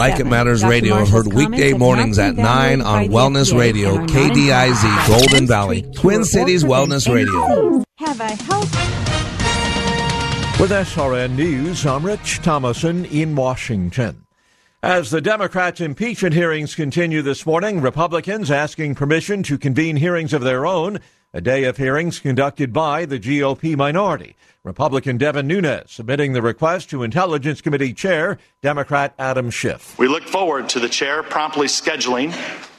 Like It Matters Radio, heard weekday mornings at 9 on Wellness Radio, KDIZ, Golden Valley, Twin Cities Wellness Radio. Have a health. With SRN News, I'm Rich Thomason in Washington. As the Democrats' impeachment hearings continue this morning, Republicans asking permission to convene hearings of their own, a day of hearings conducted by the GOP minority. Republican Devin Nunes submitting the request to Intelligence Committee Chair, Democrat Adam Schiff. We look forward to the chair promptly scheduling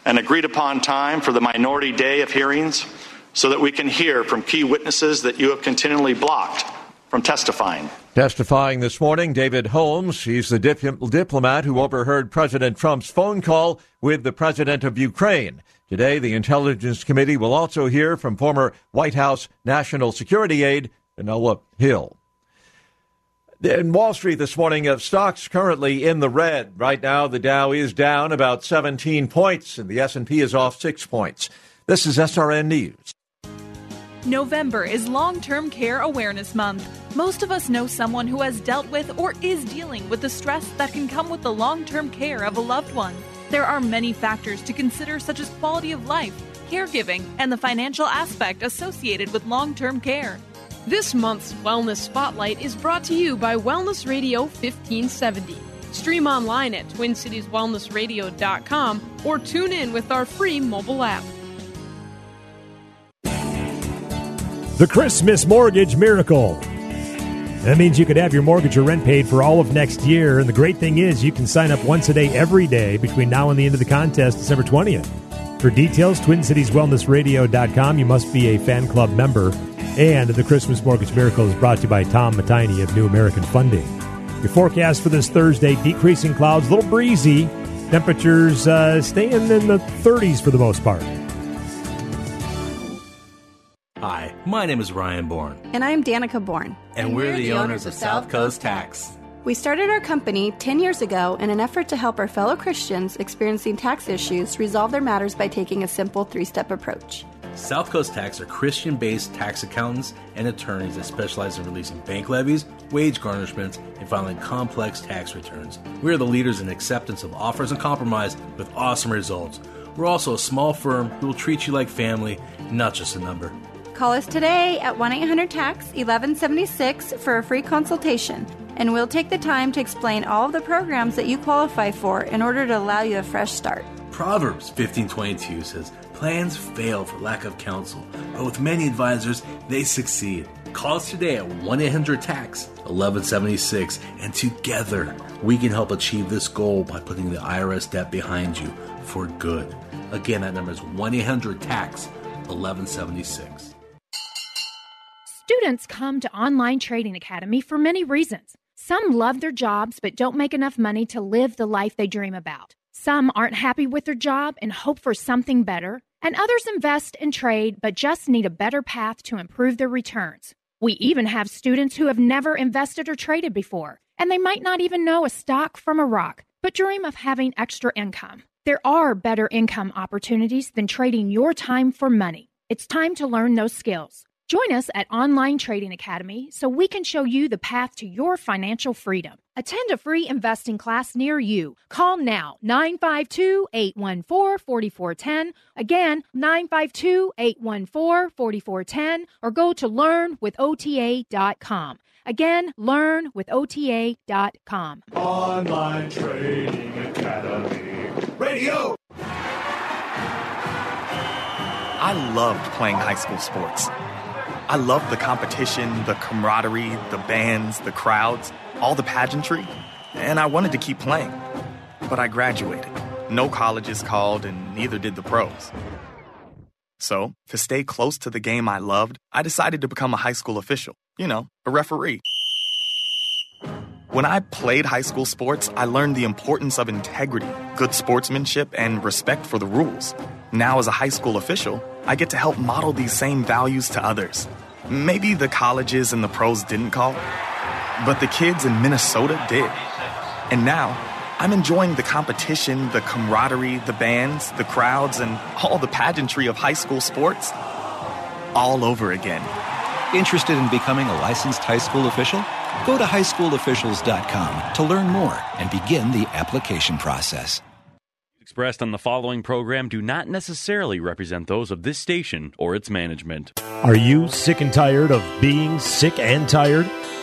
an agreed upon time for the minority day of hearings so that we can hear from key witnesses that you have continually blocked from testifying. Testifying this morning, David Holmes. He's the dip- diplomat who overheard President Trump's phone call with the president of Ukraine. Today, the Intelligence Committee will also hear from former White House National Security aide Fiona Hill. In Wall Street this morning, uh, stocks currently in the red. Right now, the Dow is down about 17 points, and the S&P is off six points. This is SRN News. November is Long Term Care Awareness Month. Most of us know someone who has dealt with or is dealing with the stress that can come with the long term care of a loved one. There are many factors to consider, such as quality of life, caregiving, and the financial aspect associated with long term care. This month's Wellness Spotlight is brought to you by Wellness Radio 1570. Stream online at TwinCitiesWellnessRadio.com or tune in with our free mobile app. The Christmas Mortgage Miracle. That means you could have your mortgage or rent paid for all of next year. And the great thing is, you can sign up once a day every day between now and the end of the contest, December 20th. For details, TwinCitiesWellnessRadio.com. You must be a fan club member. And the Christmas Mortgage Miracle is brought to you by Tom Matini of New American Funding. Your forecast for this Thursday decreasing clouds, a little breezy. Temperatures uh, staying in the 30s for the most part. Hi, my name is Ryan Bourne. And I'm Danica Bourne. And, and we're, we're, the, the owners of South Coast Tax. We started our company 10 years ago in an effort to help our fellow Christians experiencing tax issues resolve their matters by taking a simple three step approach. South Coast Tax are Christian based tax accountants and attorneys that specialize in releasing bank levies, wage garnishments, and filing complex tax returns. We are the leaders in acceptance of offers and compromise with awesome results. We're also a small firm who will treat you like family, not just a number. Call us today at 1 800 TAX 1176 for a free consultation, and we'll take the time to explain all of the programs that you qualify for in order to allow you a fresh start. Proverbs 1522 says, Plans fail for lack of counsel, but with many advisors, they succeed. Call us today at 1 800 TAX 1176, and together we can help achieve this goal by putting the IRS debt behind you for good. Again, that number is 1 800 TAX 1176. Students come to Online Trading Academy for many reasons. Some love their jobs but don't make enough money to live the life they dream about. Some aren't happy with their job and hope for something better. And others invest and trade but just need a better path to improve their returns. We even have students who have never invested or traded before, and they might not even know a stock from a rock, but dream of having extra income. There are better income opportunities than trading your time for money. It's time to learn those skills. Join us at Online Trading Academy so we can show you the path to your financial freedom. Attend a free investing class near you. Call now 952 814 4410. Again, 952 814 4410 or go to learnwithota.com. Again, learnwithota.com. Online Trading Academy. Radio. I loved playing high school sports. I loved the competition, the camaraderie, the bands, the crowds, all the pageantry, and I wanted to keep playing. But I graduated. No colleges called, and neither did the pros. So, to stay close to the game I loved, I decided to become a high school official. You know, a referee. When I played high school sports, I learned the importance of integrity, good sportsmanship, and respect for the rules. Now, as a high school official, I get to help model these same values to others. Maybe the colleges and the pros didn't call, but the kids in Minnesota did. And now, I'm enjoying the competition, the camaraderie, the bands, the crowds, and all the pageantry of high school sports all over again. Interested in becoming a licensed high school official? Go to highschoolofficials.com to learn more and begin the application process. Expressed on the following program do not necessarily represent those of this station or its management. Are you sick and tired of being sick and tired?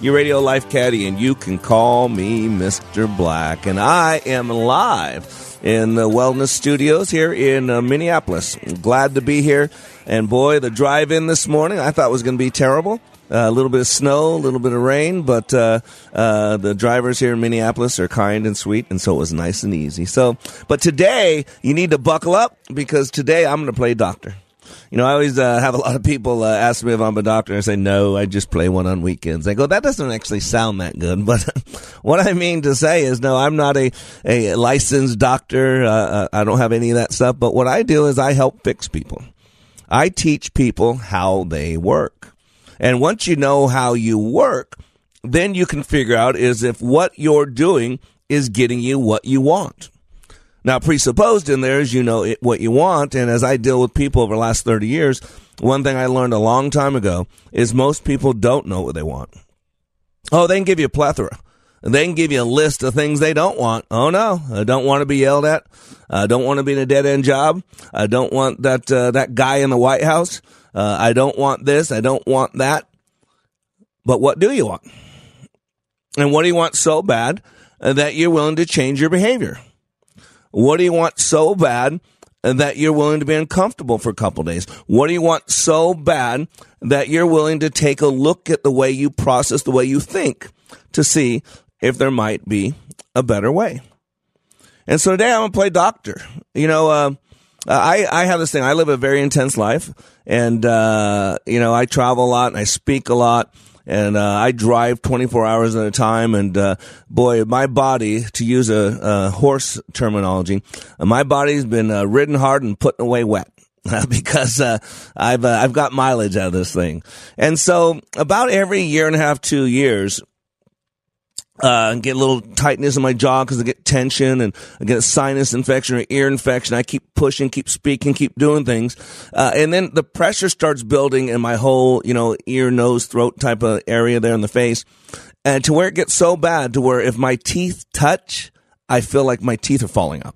your radio life caddy, and you can call me Mr. Black. And I am live in the Wellness Studios here in uh, Minneapolis. Glad to be here. And boy, the drive in this morning I thought was going to be terrible. Uh, a little bit of snow, a little bit of rain, but uh, uh, the drivers here in Minneapolis are kind and sweet, and so it was nice and easy. So, but today you need to buckle up because today I'm going to play doctor. You know, I always uh, have a lot of people uh, ask me if I'm a doctor. I say, no, I just play one on weekends. I go, that doesn't actually sound that good. But what I mean to say is, no, I'm not a, a licensed doctor. Uh, I don't have any of that stuff. But what I do is I help fix people. I teach people how they work. And once you know how you work, then you can figure out is if what you're doing is getting you what you want. Now, presupposed in there is you know it, what you want. And as I deal with people over the last 30 years, one thing I learned a long time ago is most people don't know what they want. Oh, they can give you a plethora. They can give you a list of things they don't want. Oh no, I don't want to be yelled at. I don't want to be in a dead end job. I don't want that uh, that guy in the White House. Uh, I don't want this. I don't want that. But what do you want? And what do you want so bad that you're willing to change your behavior? What do you want so bad that you're willing to be uncomfortable for a couple days? What do you want so bad that you're willing to take a look at the way you process, the way you think to see if there might be a better way? And so today I'm going to play doctor. You know, uh, I, I have this thing. I live a very intense life and, uh, you know, I travel a lot and I speak a lot and uh, I drive 24 hours at a time. And uh, boy, my body, to use a, a horse terminology, my body's been uh, ridden hard and put away wet. because uh, I've uh, I've got mileage out of this thing, and so about every year and a half, two years, uh, get a little tightness in my jaw because I get tension and I get a sinus infection or ear infection. I keep pushing, keep speaking, keep doing things. Uh, and then the pressure starts building in my whole, you know, ear, nose, throat type of area there in the face. And to where it gets so bad to where if my teeth touch, I feel like my teeth are falling out.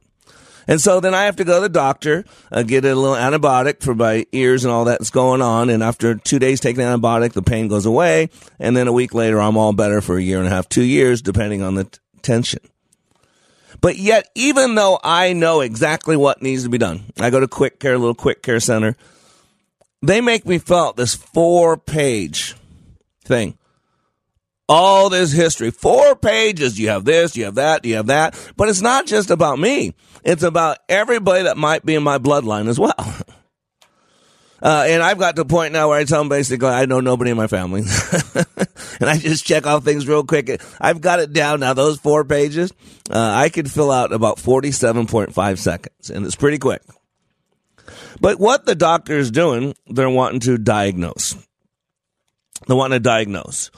And so then I have to go to the doctor, uh, get a little antibiotic for my ears and all that's going on. And after two days taking antibiotic, the pain goes away. And then a week later, I'm all better for a year and a half, two years, depending on the t- tension. But yet, even though I know exactly what needs to be done, I go to quick care, a little quick care center. They make me fill out this four page thing all this history. Four pages. You have this, you have that, you have that. But it's not just about me. It's about everybody that might be in my bloodline as well. Uh, and I've got to point now where I tell them basically I know nobody in my family. and I just check off things real quick. I've got it down now. Those four pages, uh, I could fill out about 47.5 seconds and it's pretty quick. But what the doctor is doing, they're wanting to diagnose. They want to diagnose.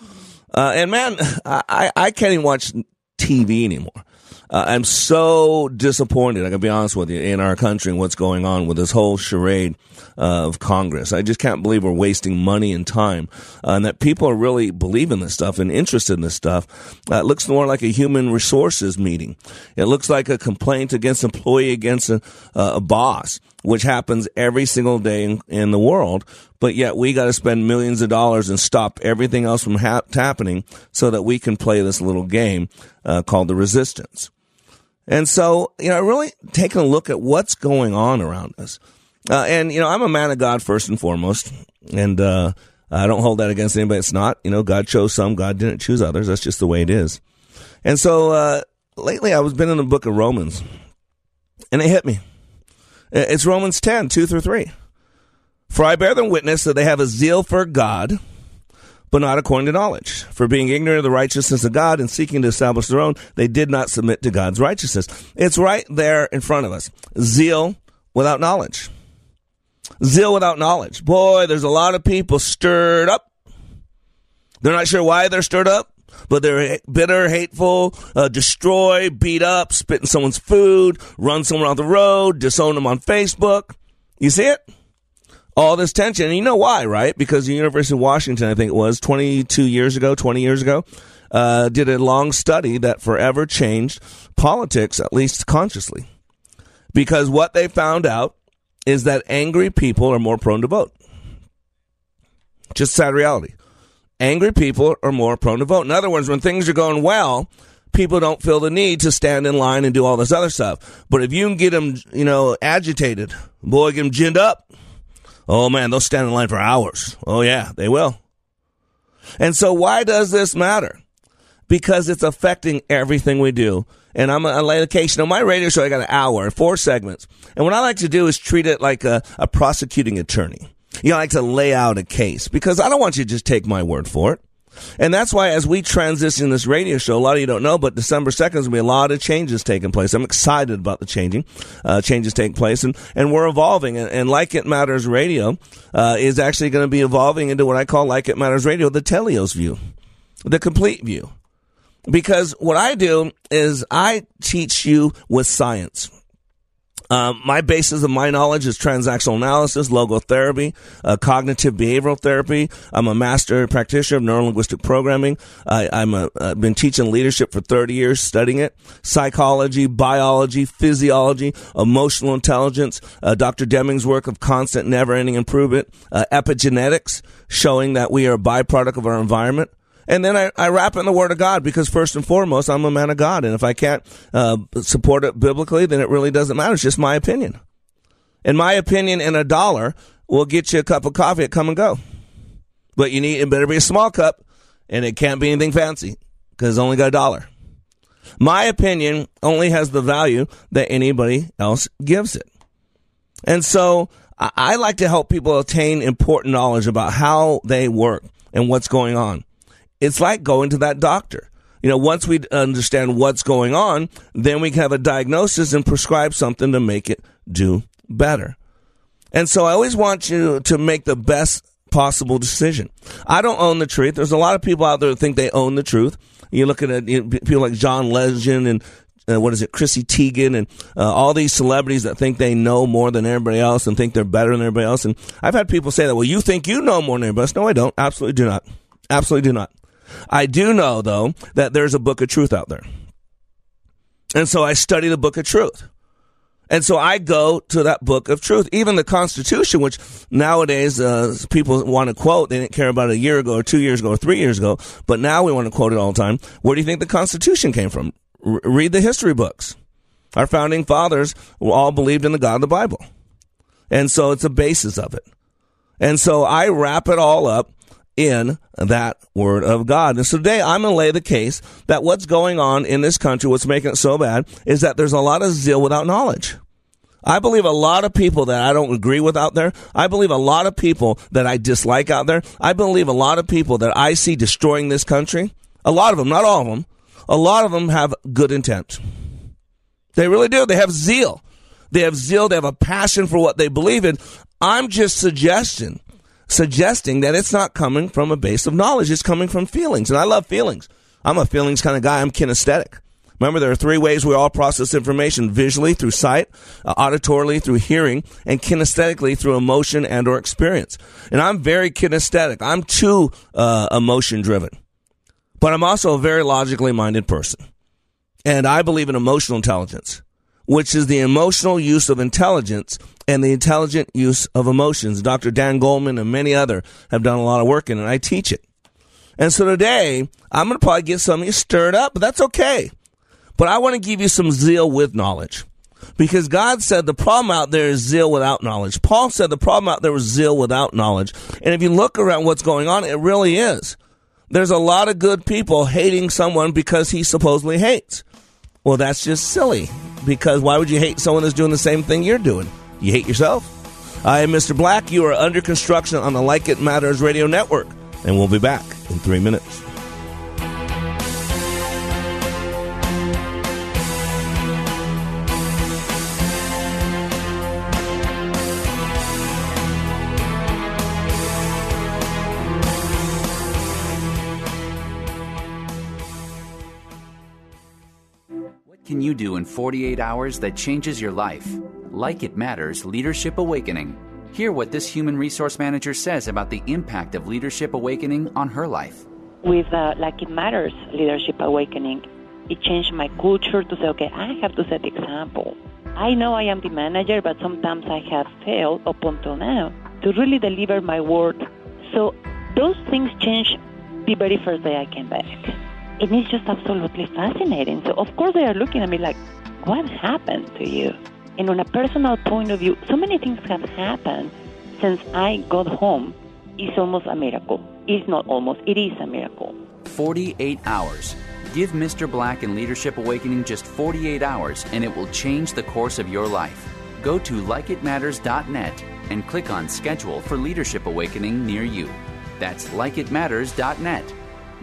Uh, and man, I, I can't even watch TV anymore. Uh, I'm so disappointed. I gotta be honest with you in our country and what's going on with this whole charade uh, of Congress. I just can't believe we're wasting money and time, uh, and that people are really believing this stuff and interested in this stuff. Uh, it looks more like a human resources meeting. It looks like a complaint against employee against a, a boss, which happens every single day in, in the world. But yet we got to spend millions of dollars and stop everything else from happening so that we can play this little game uh, called the resistance. And so, you know, really taking a look at what's going on around us. Uh, and, you know, I'm a man of God first and foremost. And, uh, I don't hold that against anybody. It's not, you know, God chose some, God didn't choose others. That's just the way it is. And so, uh, lately I was been in the book of Romans and it hit me. It's Romans 10, 2 through 3. For I bear them witness that they have a zeal for God, but not according to knowledge. For being ignorant of the righteousness of God and seeking to establish their own, they did not submit to God's righteousness. It's right there in front of us. Zeal without knowledge. Zeal without knowledge. Boy, there's a lot of people stirred up. They're not sure why they're stirred up, but they're bitter, hateful, uh, destroy, beat up, spit in someone's food, run someone off the road, disown them on Facebook. You see it? All this tension. And you know why, right? Because the University of Washington, I think it was 22 years ago, 20 years ago, uh, did a long study that forever changed politics, at least consciously. Because what they found out is that angry people are more prone to vote. Just sad reality. Angry people are more prone to vote. In other words, when things are going well, people don't feel the need to stand in line and do all this other stuff. But if you can get them, you know, agitated, boy, get them ginned up. Oh man, they'll stand in line for hours. Oh yeah, they will. And so why does this matter? Because it's affecting everything we do and I'm a, lay occasion on my radio show. I got an hour, four segments, and what I like to do is treat it like a, a prosecuting attorney. You know, I like to lay out a case because I don't want you to just take my word for it. And that's why as we transition this radio show, a lot of you don't know, but December 2nd is going to be a lot of changes taking place. I'm excited about the changing, uh, changes taking place and, and we're evolving. And, and Like It Matters Radio, uh, is actually going to be evolving into what I call Like It Matters Radio, the Teleos view, the complete view because what I do is I teach you with science. Um, my basis of my knowledge is transactional analysis, logotherapy, uh, cognitive behavioral therapy. I'm a master practitioner of neurolinguistic programming. I, I'm a, I've been teaching leadership for 30 years, studying it. Psychology, biology, physiology, emotional intelligence. Uh, Dr. Deming's work of constant, never-ending improvement. Uh, epigenetics, showing that we are a byproduct of our environment. And then I, I wrap it in the Word of God because first and foremost, I'm a man of God. And if I can't uh, support it biblically, then it really doesn't matter. It's just my opinion. And my opinion in a dollar will get you a cup of coffee at come and go. But you need, it better be a small cup and it can't be anything fancy because it's only got a dollar. My opinion only has the value that anybody else gives it. And so I like to help people attain important knowledge about how they work and what's going on it's like going to that doctor. You know, once we understand what's going on, then we can have a diagnosis and prescribe something to make it do better. And so I always want you to make the best possible decision. I don't own the truth. There's a lot of people out there that think they own the truth. You look at it, you know, people like John Legend and uh, what is it, Chrissy Teigen and uh, all these celebrities that think they know more than everybody else and think they're better than everybody else. And I've had people say that, well, you think you know more than everybody else. No, I don't. Absolutely do not. Absolutely do not. I do know, though, that there's a book of truth out there. And so I study the book of truth. And so I go to that book of truth. Even the Constitution, which nowadays uh, people want to quote, they didn't care about a year ago or two years ago or three years ago, but now we want to quote it all the time. Where do you think the Constitution came from? R- read the history books. Our founding fathers all believed in the God of the Bible. And so it's a basis of it. And so I wrap it all up in that word of God. And so today I'm going to lay the case that what's going on in this country, what's making it so bad, is that there's a lot of zeal without knowledge. I believe a lot of people that I don't agree with out there. I believe a lot of people that I dislike out there. I believe a lot of people that I see destroying this country. A lot of them, not all of them. A lot of them have good intent. They really do. They have zeal. They have zeal. They have a passion for what they believe in. I'm just suggesting suggesting that it's not coming from a base of knowledge. It's coming from feelings. And I love feelings. I'm a feelings kind of guy. I'm kinesthetic. Remember, there are three ways we all process information visually through sight, uh, auditorily through hearing, and kinesthetically through emotion and or experience. And I'm very kinesthetic. I'm too uh, emotion driven. But I'm also a very logically minded person. And I believe in emotional intelligence, which is the emotional use of intelligence and the intelligent use of emotions. Dr. Dan Goleman and many other have done a lot of work in it. And I teach it. And so today, I'm going to probably get some of you stirred up, but that's okay. But I want to give you some zeal with knowledge. Because God said the problem out there is zeal without knowledge. Paul said the problem out there was zeal without knowledge. And if you look around what's going on, it really is. There's a lot of good people hating someone because he supposedly hates. Well, that's just silly. Because why would you hate someone that's doing the same thing you're doing? You hate yourself? I am Mr. Black. You are under construction on the Like It Matters radio network. And we'll be back in three minutes. You do in 48 hours that changes your life? Like It Matters Leadership Awakening. Hear what this human resource manager says about the impact of Leadership Awakening on her life. With uh, Like It Matters Leadership Awakening, it changed my culture to say, okay, I have to set the example. I know I am the manager, but sometimes I have failed up until now to really deliver my word. So those things changed the very first day I came back and it's just absolutely fascinating. So, of course, they are looking at me like, what happened to you? And on a personal point of view, so many things have happened since I got home. It's almost a miracle. It's not almost, it is a miracle. 48 hours. Give Mr. Black and Leadership Awakening just 48 hours, and it will change the course of your life. Go to likeitmatters.net and click on Schedule for Leadership Awakening near you. That's likeitmatters.net.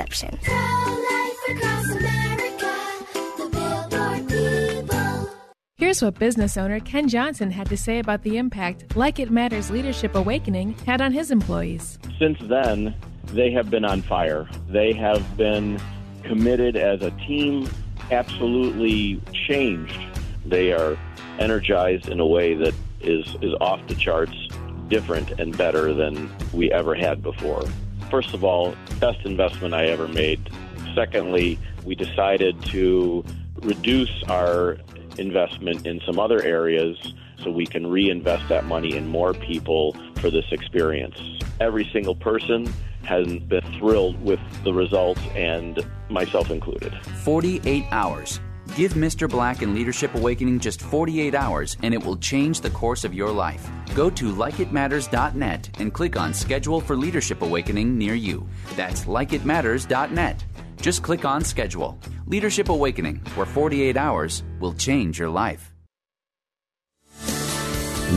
conception. Here's what business owner Ken Johnson had to say about the impact Like It Matters Leadership Awakening had on his employees. Since then, they have been on fire. They have been committed as a team, absolutely changed. They are energized in a way that is, is off the charts, different and better than we ever had before first of all, best investment I ever made. Secondly, we decided to reduce our investment in some other areas so we can reinvest that money in more people for this experience. Every single person has been thrilled with the results, and myself included. 48 hours Give Mr. Black and Leadership Awakening just 48 hours and it will change the course of your life. Go to likeitmatters.net and click on Schedule for Leadership Awakening near you. That's likeitmatters.net. Just click on Schedule. Leadership Awakening, where 48 hours will change your life.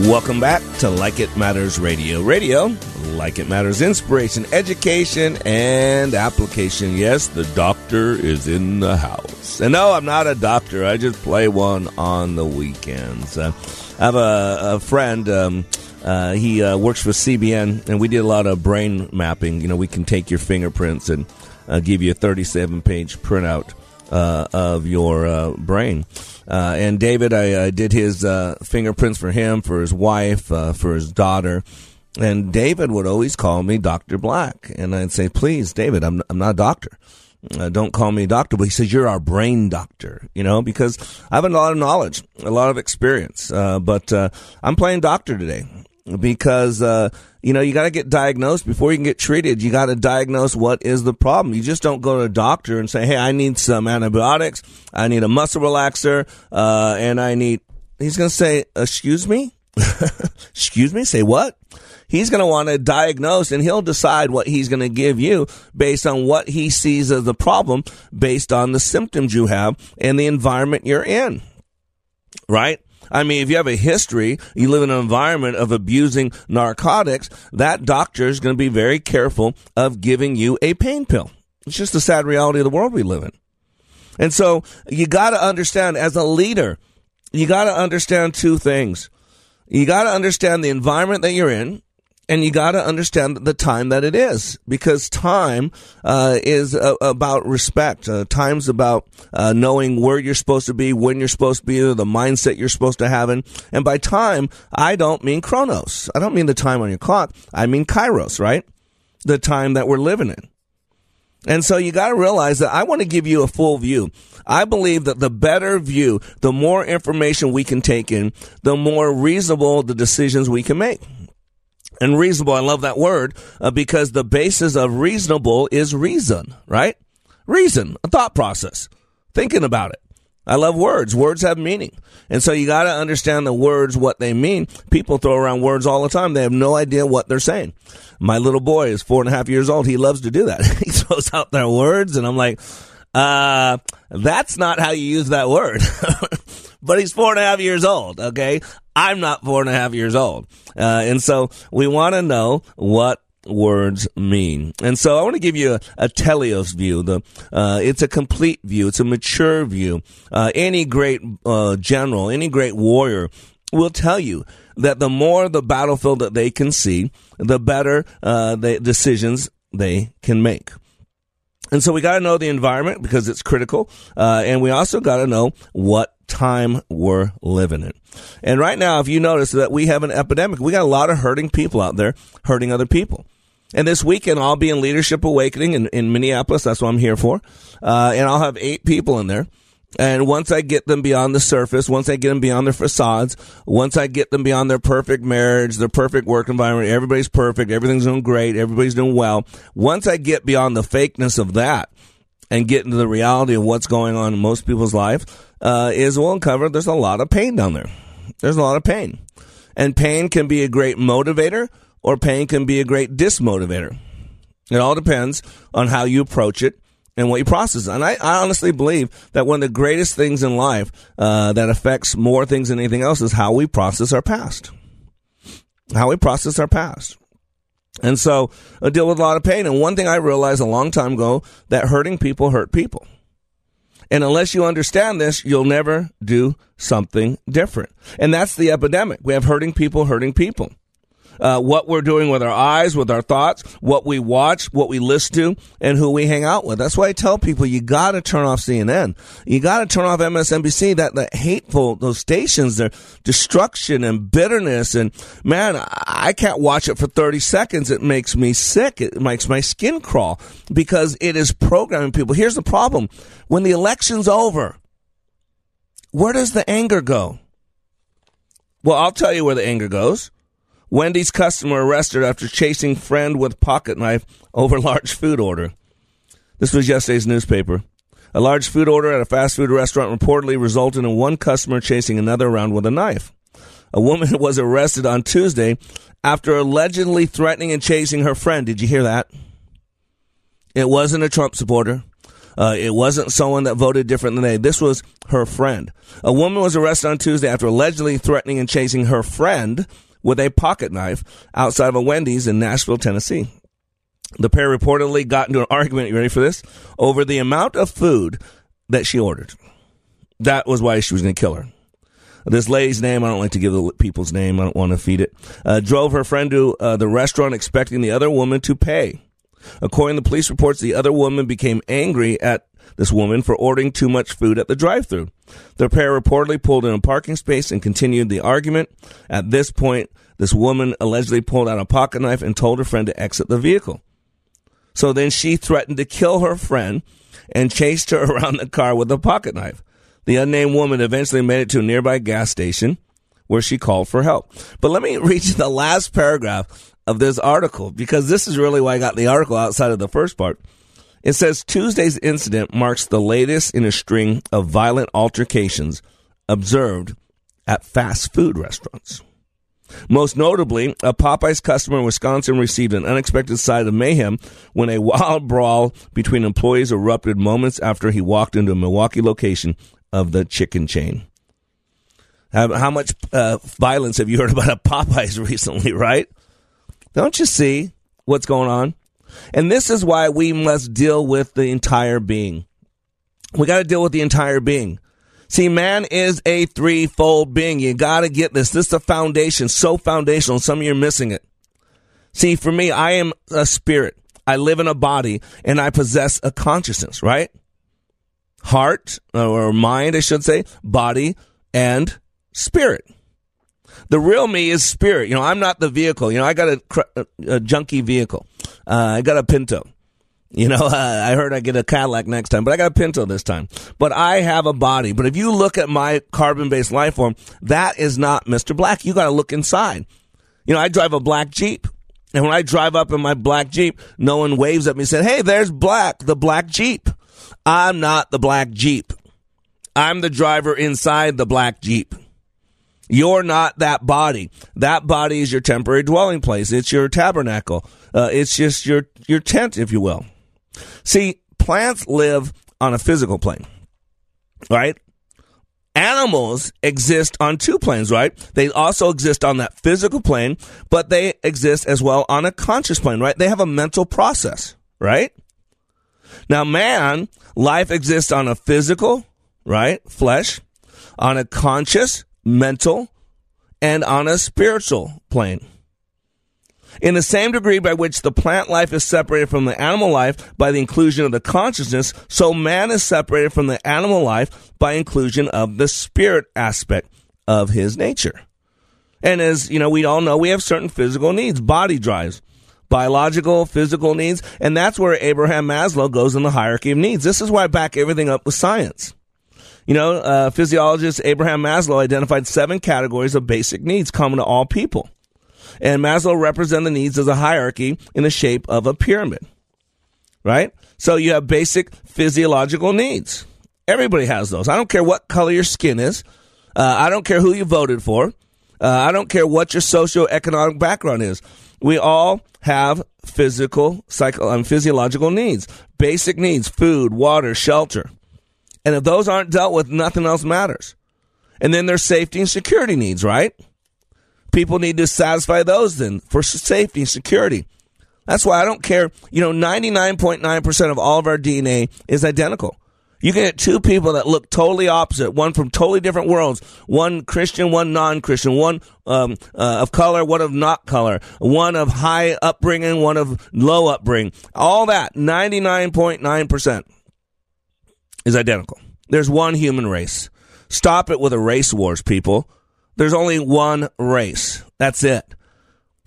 Welcome back to Like It Matters Radio. Radio, like it matters, inspiration, education, and application. Yes, the doctor is in the house. And no, I'm not a doctor. I just play one on the weekends. Uh, I have a, a friend. Um, uh, he uh, works for CBN, and we did a lot of brain mapping. You know, we can take your fingerprints and uh, give you a 37 page printout uh, of your uh, brain. Uh, and David, I, I did his uh, fingerprints for him, for his wife, uh, for his daughter. And David would always call me Dr. Black. And I'd say, please, David, I'm, I'm not a doctor. Uh, don't call me doctor, but he says, you're our brain doctor, you know, because I have a lot of knowledge, a lot of experience. Uh, but uh, I'm playing doctor today because uh, you know you got to get diagnosed before you can get treated. You got to diagnose what is the problem. You just don't go to a doctor and say, "Hey, I need some antibiotics. I need a muscle relaxer, uh, and I need." He's going to say, "Excuse me, excuse me, say what?" He's going to want to diagnose and he'll decide what he's going to give you based on what he sees as the problem, based on the symptoms you have and the environment you're in. right? I mean, if you have a history, you live in an environment of abusing narcotics, that doctor is going to be very careful of giving you a pain pill. It's just the sad reality of the world we live in. And so you got to understand as a leader, you got to understand two things. You got to understand the environment that you're in and you got to understand the time that it is because time uh, is uh, about respect. Uh, time's about uh, knowing where you're supposed to be, when you're supposed to be, the mindset you're supposed to have. In. And by time, I don't mean chronos. I don't mean the time on your clock. I mean kairos, right? The time that we're living in. And so you got to realize that I want to give you a full view. I believe that the better view, the more information we can take in, the more reasonable the decisions we can make. And reasonable, I love that word uh, because the basis of reasonable is reason, right? Reason, a thought process, thinking about it. I love words. Words have meaning. And so you got to understand the words, what they mean. People throw around words all the time. They have no idea what they're saying. My little boy is four and a half years old. He loves to do that. he throws out their words and I'm like, uh, that's not how you use that word. but he's four and a half years old. Okay. I'm not four and a half years old. Uh, and so we want to know what words mean. And so I want to give you a, a teleos view. The uh, it's a complete view. It's a mature view. Uh, any great uh, general, any great warrior will tell you that the more the battlefield that they can see, the better uh, the decisions they can make. And so we got to know the environment because it's critical. Uh, and we also got to know what time we're living in. And right now, if you notice that we have an epidemic, we got a lot of hurting people out there hurting other people. And this weekend, I'll be in Leadership Awakening in, in Minneapolis. That's what I'm here for. Uh, and I'll have eight people in there. And once I get them beyond the surface, once I get them beyond their facades, once I get them beyond their perfect marriage, their perfect work environment, everybody's perfect, everything's doing great, everybody's doing well. Once I get beyond the fakeness of that and get into the reality of what's going on in most people's life, uh, is we'll uncover there's a lot of pain down there. There's a lot of pain. And pain can be a great motivator or pain can be a great dismotivator. It all depends on how you approach it and what you process. And I, I honestly believe that one of the greatest things in life uh, that affects more things than anything else is how we process our past. How we process our past. And so I deal with a lot of pain. And one thing I realized a long time ago that hurting people hurt people. And unless you understand this, you'll never do something different. And that's the epidemic. We have hurting people hurting people uh, what we're doing with our eyes, with our thoughts, what we watch, what we listen to, and who we hang out with. That's why I tell people you got to turn off CNN. You got to turn off MSNBC. That the hateful those stations, their destruction and bitterness, and man, I can't watch it for thirty seconds. It makes me sick. It makes my skin crawl because it is programming people. Here's the problem: when the election's over, where does the anger go? Well, I'll tell you where the anger goes. Wendy's customer arrested after chasing friend with pocket knife over large food order. This was yesterday's newspaper. A large food order at a fast food restaurant reportedly resulted in one customer chasing another around with a knife. A woman was arrested on Tuesday after allegedly threatening and chasing her friend. Did you hear that? It wasn't a Trump supporter. Uh, it wasn't someone that voted different than they. This was her friend. A woman was arrested on Tuesday after allegedly threatening and chasing her friend with a pocket knife outside of a Wendy's in Nashville, Tennessee. The pair reportedly got into an argument, you ready for this? Over the amount of food that she ordered. That was why she was going to kill her. This lady's name, I don't like to give the people's name, I don't want to feed it, uh, drove her friend to uh, the restaurant expecting the other woman to pay. According to police reports, the other woman became angry at this woman for ordering too much food at the drive through. The pair reportedly pulled in a parking space and continued the argument. At this point, this woman allegedly pulled out a pocket knife and told her friend to exit the vehicle. So then she threatened to kill her friend and chased her around the car with a pocket knife. The unnamed woman eventually made it to a nearby gas station where she called for help. But let me read you the last paragraph of this article because this is really why I got the article outside of the first part. It says Tuesday's incident marks the latest in a string of violent altercations observed at fast food restaurants. Most notably, a Popeyes customer in Wisconsin received an unexpected side of mayhem when a wild brawl between employees erupted moments after he walked into a Milwaukee location of the chicken chain. How, much uh, violence have you heard about at Popeyes recently, right? Don't you see what's going on? And this is why we must deal with the entire being. We got to deal with the entire being. See, man is a threefold being. You got to get this. This is a foundation, so foundational. Some of you are missing it. See, for me, I am a spirit. I live in a body and I possess a consciousness, right? Heart or mind, I should say, body and spirit. The real me is spirit. You know, I'm not the vehicle. You know, I got a, a junky vehicle. Uh, I got a Pinto. You know, uh, I heard I get a Cadillac next time, but I got a Pinto this time. But I have a body. But if you look at my carbon based life form, that is not Mr. Black. You got to look inside. You know, I drive a black Jeep. And when I drive up in my black Jeep, no one waves at me and said, Hey, there's Black, the black Jeep. I'm not the black Jeep. I'm the driver inside the black Jeep. You're not that body. That body is your temporary dwelling place. It's your tabernacle. Uh, it's just your, your tent, if you will. See, plants live on a physical plane, right? Animals exist on two planes, right? They also exist on that physical plane, but they exist as well on a conscious plane, right? They have a mental process, right? Now, man, life exists on a physical, right? Flesh, on a conscious, mental, and on a spiritual plane. In the same degree by which the plant life is separated from the animal life by the inclusion of the consciousness, so man is separated from the animal life by inclusion of the spirit aspect of his nature. And as you know, we all know we have certain physical needs, body drives, biological, physical needs, and that's where Abraham Maslow goes in the hierarchy of needs. This is why I back everything up with science. You know, uh, physiologist Abraham Maslow identified seven categories of basic needs common to all people. And Maslow represented the needs as a hierarchy in the shape of a pyramid. Right? So you have basic physiological needs. Everybody has those. I don't care what color your skin is. Uh, I don't care who you voted for. Uh, I don't care what your socioeconomic background is. We all have physical, psycho, um, physiological needs, basic needs, food, water, shelter. And if those aren't dealt with, nothing else matters. And then there's safety and security needs, right? People need to satisfy those then for safety and security. That's why I don't care. You know, 99.9% of all of our DNA is identical. You can get two people that look totally opposite, one from totally different worlds, one Christian, one non-Christian, one um, uh, of color, one of not color, one of high upbringing, one of low upbringing. All that, 99.9% is identical. There's one human race. Stop it with the race wars, people. There's only one race. That's it.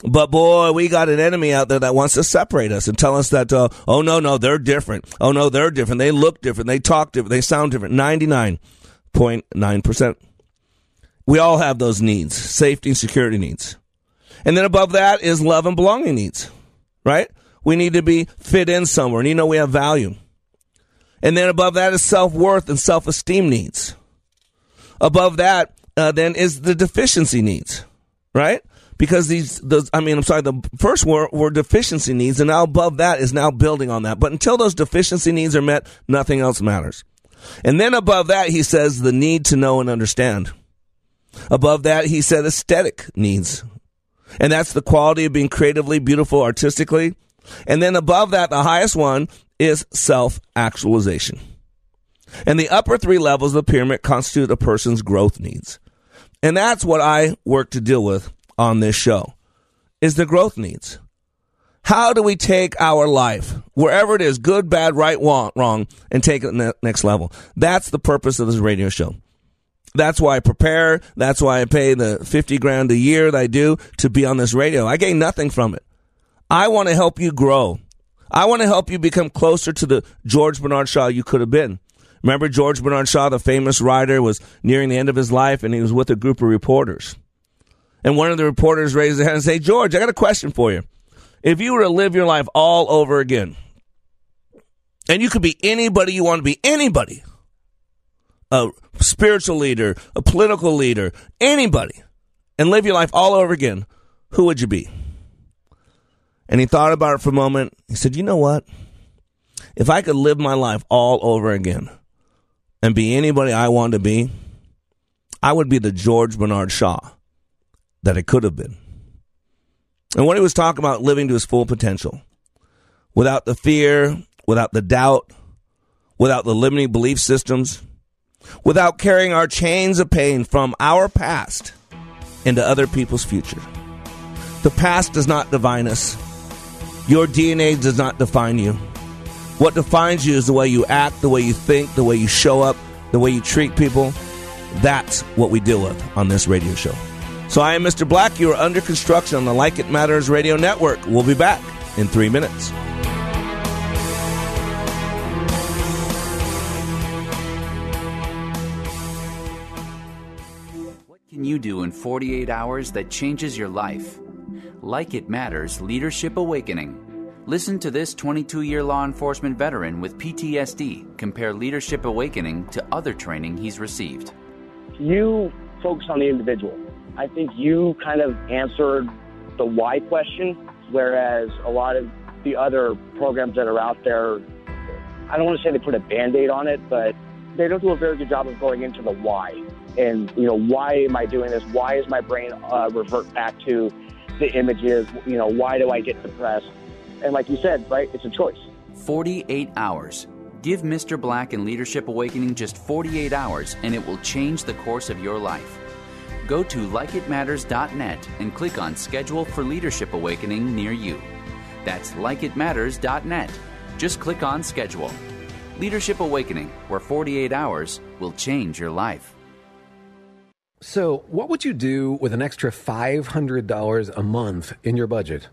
But boy, we got an enemy out there that wants to separate us and tell us that, uh, oh no, no, they're different. Oh no, they're different. They look different. They talk different. They sound different. 99.9%. We all have those needs, safety and security needs. And then above that is love and belonging needs, right? We need to be fit in somewhere and you know we have value. And then above that is self worth and self esteem needs. Above that, uh, then is the deficiency needs, right? Because these, those, I mean, I'm sorry, the first were, were deficiency needs, and now above that is now building on that. But until those deficiency needs are met, nothing else matters. And then above that, he says the need to know and understand. Above that, he said aesthetic needs. And that's the quality of being creatively beautiful artistically. And then above that, the highest one is self actualization. And the upper three levels of the pyramid constitute a person's growth needs. And that's what I work to deal with on this show is the growth needs. How do we take our life, wherever it is, good, bad, right, wrong, and take it to the next level? That's the purpose of this radio show. That's why I prepare. That's why I pay the 50 grand a year that I do to be on this radio. I gain nothing from it. I want to help you grow. I want to help you become closer to the George Bernard Shaw you could have been. Remember George Bernard Shaw, the famous writer, was nearing the end of his life and he was with a group of reporters. And one of the reporters raised their hand and said, George, I got a question for you. If you were to live your life all over again, and you could be anybody you want to be, anybody, a spiritual leader, a political leader, anybody, and live your life all over again, who would you be? And he thought about it for a moment. He said, You know what? If I could live my life all over again and be anybody I want to be, I would be the George Bernard Shaw that it could have been. And when he was talking about living to his full potential, without the fear, without the doubt, without the limiting belief systems, without carrying our chains of pain from our past into other people's future. The past does not define us. Your DNA does not define you. What defines you is the way you act, the way you think, the way you show up, the way you treat people. That's what we deal with on this radio show. So I am Mr. Black. You are under construction on the Like It Matters radio network. We'll be back in three minutes. What can you do in 48 hours that changes your life? Like It Matters Leadership Awakening. Listen to this 22 year law enforcement veteran with PTSD compare Leadership Awakening to other training he's received. You focus on the individual. I think you kind of answered the why question, whereas a lot of the other programs that are out there, I don't want to say they put a band aid on it, but they don't do a very good job of going into the why. And, you know, why am I doing this? Why is my brain uh, revert back to the images? You know, why do I get depressed? And like you said, right, it's a choice. 48 hours. Give Mr. Black and Leadership Awakening just 48 hours, and it will change the course of your life. Go to likeitmatters.net and click on Schedule for Leadership Awakening near you. That's likeitmatters.net. Just click on Schedule. Leadership Awakening, where 48 hours will change your life. So, what would you do with an extra $500 a month in your budget?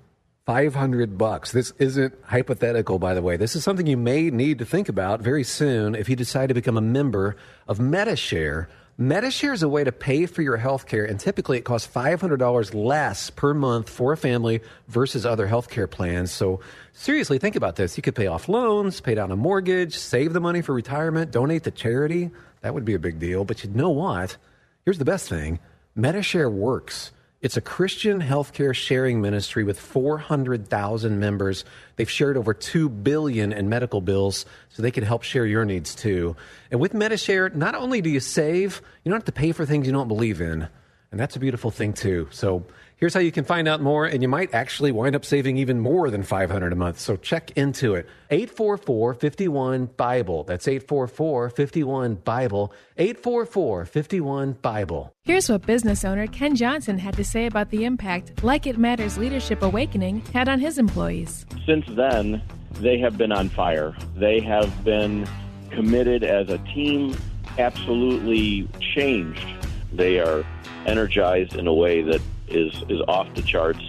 500 bucks. This isn't hypothetical, by the way. This is something you may need to think about very soon if you decide to become a member of Medi-Share. Medi-Share is a way to pay for your health care, and typically it costs $500 less per month for a family versus other healthcare plans. So, seriously, think about this. You could pay off loans, pay down a mortgage, save the money for retirement, donate to charity. That would be a big deal. But you know what? Here's the best thing Medi-Share works. It's a Christian healthcare sharing ministry with 400,000 members. They've shared over 2 billion in medical bills so they can help share your needs too. And with Medi-Share, not only do you save, you don't have to pay for things you don't believe in. And that's a beautiful thing too. So here's how you can find out more and you might actually wind up saving even more than 500 a month. So check into it. 844-51 Bible. That's 844-51 Bible. 844-51 Bible. Here's what business owner Ken Johnson had to say about the impact Like It Matters Leadership Awakening had on his employees. Since then, they have been on fire. They have been committed as a team, absolutely changed. They are energized in a way that is, is off the charts,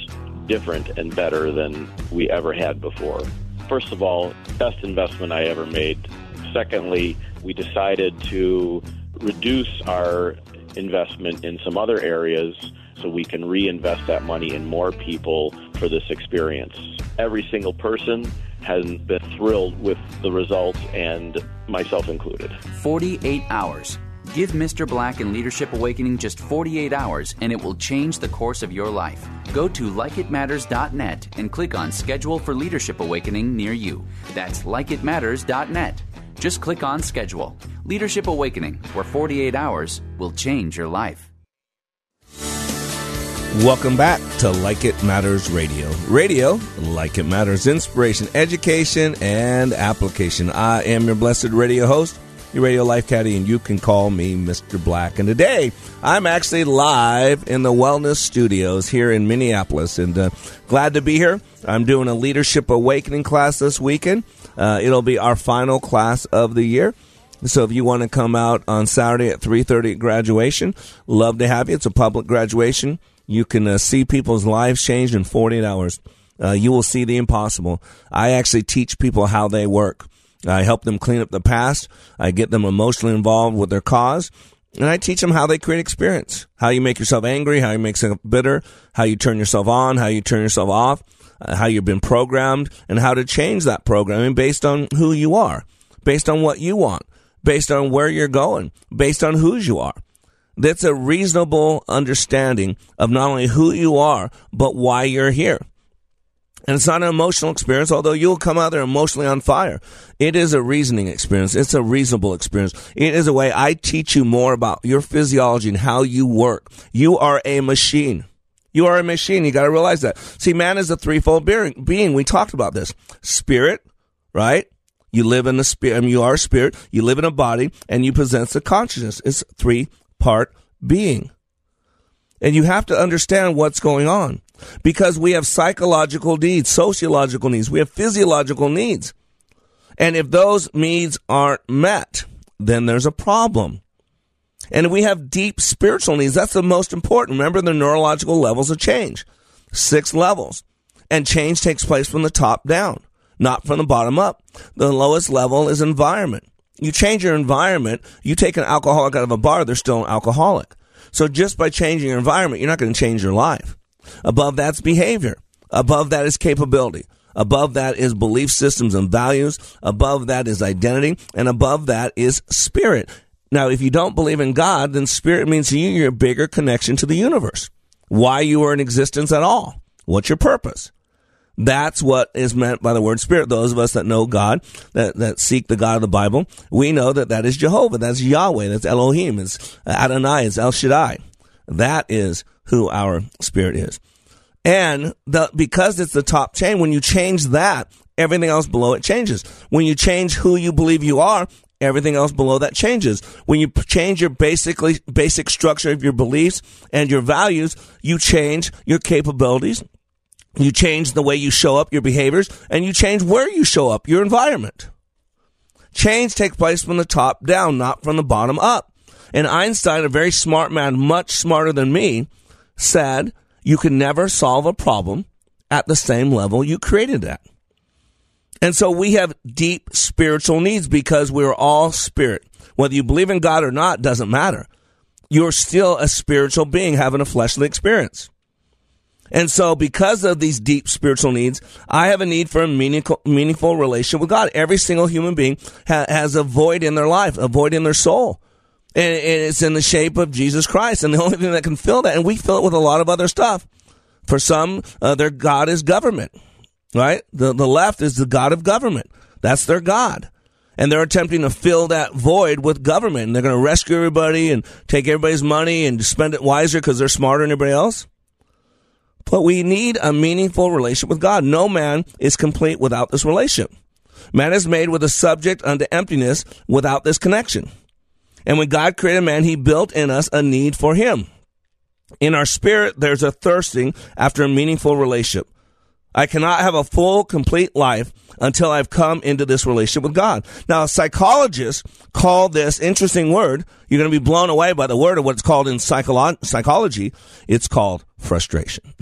different and better than we ever had before. First of all, best investment I ever made. Secondly, we decided to reduce our investment in some other areas so we can reinvest that money in more people for this experience. Every single person has been thrilled with the results, and myself included. 48 hours. Give Mr. Black and Leadership Awakening just 48 hours, and it will change the course of your life. Go to likeitmatters.net and click on Schedule for Leadership Awakening near you. That's likeitmatters.net. Just click on Schedule. Leadership Awakening, where 48 hours will change your life. Welcome back to Like It Matters Radio. Radio, like it matters, inspiration, education, and application. I am your blessed radio host, your radio life caddy, and you can call me Mr. Black. And today, I'm actually live in the Wellness Studios here in Minneapolis, and uh, glad to be here. I'm doing a Leadership Awakening class this weekend. Uh, it'll be our final class of the year. So if you want to come out on Saturday at 3:30 at graduation, love to have you. It's a public graduation. You can uh, see people's lives changed in 48 hours. Uh, you will see the impossible. I actually teach people how they work. I help them clean up the past. I get them emotionally involved with their cause. And I teach them how they create experience, how you make yourself angry, how you make yourself bitter, how you turn yourself on, how you turn yourself off, uh, how you've been programmed, and how to change that programming based on who you are, based on what you want, based on where you're going, based on whose you are. That's a reasonable understanding of not only who you are, but why you're here. And it's not an emotional experience, although you'll come out there emotionally on fire. It is a reasoning experience. It's a reasonable experience. It is a way I teach you more about your physiology and how you work. You are a machine. You are a machine. You got to realize that. See, man is a threefold being. We talked about this. Spirit, right? You live in the spirit. I mean, you are a spirit. You live in a body and you possess a consciousness. It's three part being. And you have to understand what's going on because we have psychological needs, sociological needs, we have physiological needs. And if those needs aren't met, then there's a problem. And we have deep spiritual needs. That's the most important. Remember the neurological levels of change. Six levels. And change takes place from the top down, not from the bottom up. The lowest level is environment. You change your environment, you take an alcoholic out of a bar, they're still an alcoholic. So just by changing your environment, you're not going to change your life. Above that's behavior. Above that is capability. Above that is belief systems and values. Above that is identity. And above that is spirit. Now, if you don't believe in God, then spirit means to you you're a bigger connection to the universe. Why you are in existence at all. What's your purpose? That's what is meant by the word spirit. Those of us that know God, that, that seek the God of the Bible, we know that that is Jehovah. That's Yahweh. That's Elohim. It's Adonai. It's El Shaddai. That is who our spirit is. And the, because it's the top chain, when you change that, everything else below it changes. When you change who you believe you are, everything else below that changes. When you change your basically basic structure of your beliefs and your values, you change your capabilities, you change the way you show up, your behaviors, and you change where you show up, your environment. Change takes place from the top down, not from the bottom up. And Einstein, a very smart man, much smarter than me, said you can never solve a problem at the same level you created it at. And so we have deep spiritual needs because we're all spirit. Whether you believe in God or not doesn't matter. You're still a spiritual being having a fleshly experience. And so, because of these deep spiritual needs, I have a need for a meaningful, meaningful relationship with God. Every single human being ha- has a void in their life, a void in their soul. And, it's in the shape of Jesus Christ. And the only thing that can fill that, and we fill it with a lot of other stuff. For some, uh, their God is government, right? The, the left is the God of government. That's their God. And they're attempting to fill that void with government. And they're going to rescue everybody and take everybody's money and spend it wiser because they're smarter than everybody else. But we need a meaningful relationship with God. No man is complete without this relationship. Man is made with a subject unto emptiness without this connection. And when God created man, he built in us a need for him. In our spirit, there's a thirsting after a meaningful relationship. I cannot have a full, complete life until I've come into this relationship with God. Now, psychologists call this interesting word. You're going to be blown away by the word of what's called in psycholo- psychology. It's called frustration.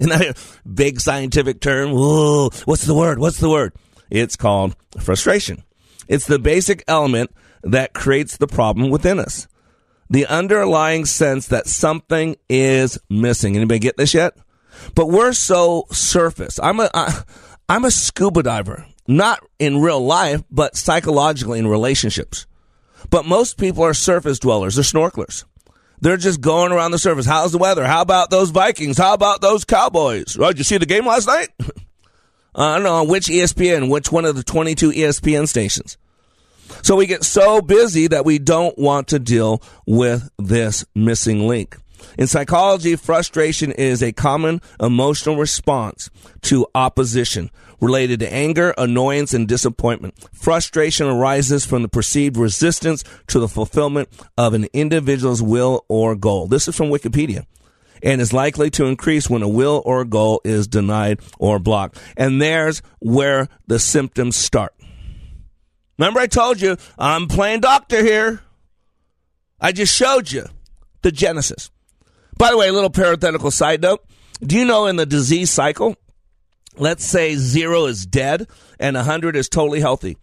Isn't that a big scientific term? Whoa, what's the word? What's the word? It's called frustration. It's the basic element that creates the problem within us. The underlying sense that something is missing. Anybody get this yet? But we're so surface. I'm a I, I'm a scuba diver, not in real life, but psychologically in relationships. But most people are surface dwellers. They're snorkelers. They're just going around the surface. How's the weather? How about those Vikings? How about those Cowboys? Oh, did you see the game last night? I don't know which ESPN, which one of the 22 ESPN stations. So we get so busy that we don't want to deal with this missing link. In psychology, frustration is a common emotional response to opposition related to anger, annoyance, and disappointment. Frustration arises from the perceived resistance to the fulfillment of an individual's will or goal. This is from Wikipedia and is likely to increase when a will or goal is denied or blocked. And there's where the symptoms start. Remember, I told you I'm playing doctor here. I just showed you the genesis. By the way, a little parenthetical side note. Do you know in the disease cycle, let's say zero is dead and 100 is totally healthy.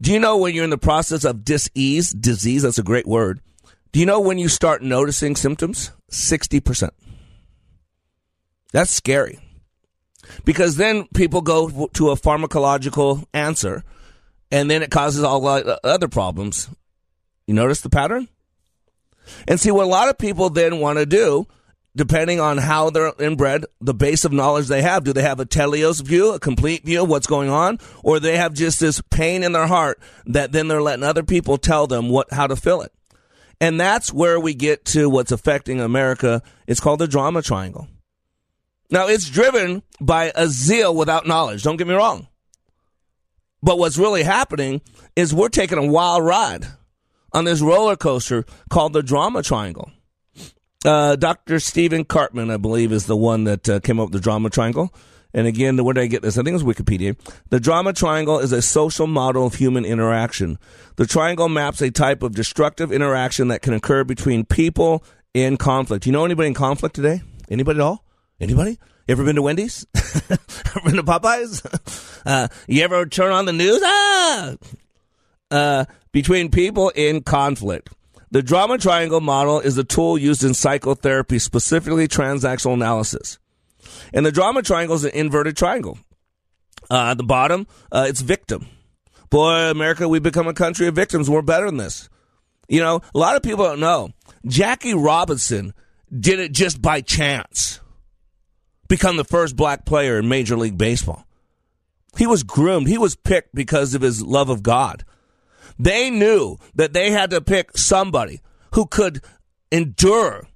Do you know when you're in the process of disease, disease, that's a great word. Do you know when you start noticing symptoms? 60%. That's scary. Because then people go to a pharmacological answer and then it causes all the other problems. You notice the pattern? And see, what a lot of people then want to do depending on how they're inbred, the base of knowledge they have. Do they have a teleos view, a complete view of what's going on, or they have just this pain in their heart that then they're letting other people tell them what how to fill it? And that's where we get to what's affecting America. It's called the drama triangle. Now, it's driven by a zeal without knowledge. Don't get me wrong. But what's really happening is we're taking a wild ride on this roller coaster called the drama triangle. Uh, Dr. Stephen Karpman, I believe, is the one that uh, came up with the drama triangle. And again, where did I get this? I think it was Wikipedia. The drama triangle is a social model of human interaction. The triangle maps a type of destructive interaction that can occur between people in conflict. You know anybody in conflict today? Anybody at all? Anybody? Ever been to Wendy's? ever been to Popeyes? Uh, you ever turn on the news? Ah! Uh, between people in conflict. The drama triangle model is a tool used in psychotherapy, specifically transactional analysis. And the drama triangle is an inverted triangle. Uh, at the bottom, uh, it's victim. Boy, America, we've become a country of victims. We're better than this. You know, a lot of people don't know. Jackie Robinson did it just by chance. Become the first black player in Major League Baseball. He was groomed. He was picked because of his love of God. They knew that they had to pick somebody who could endure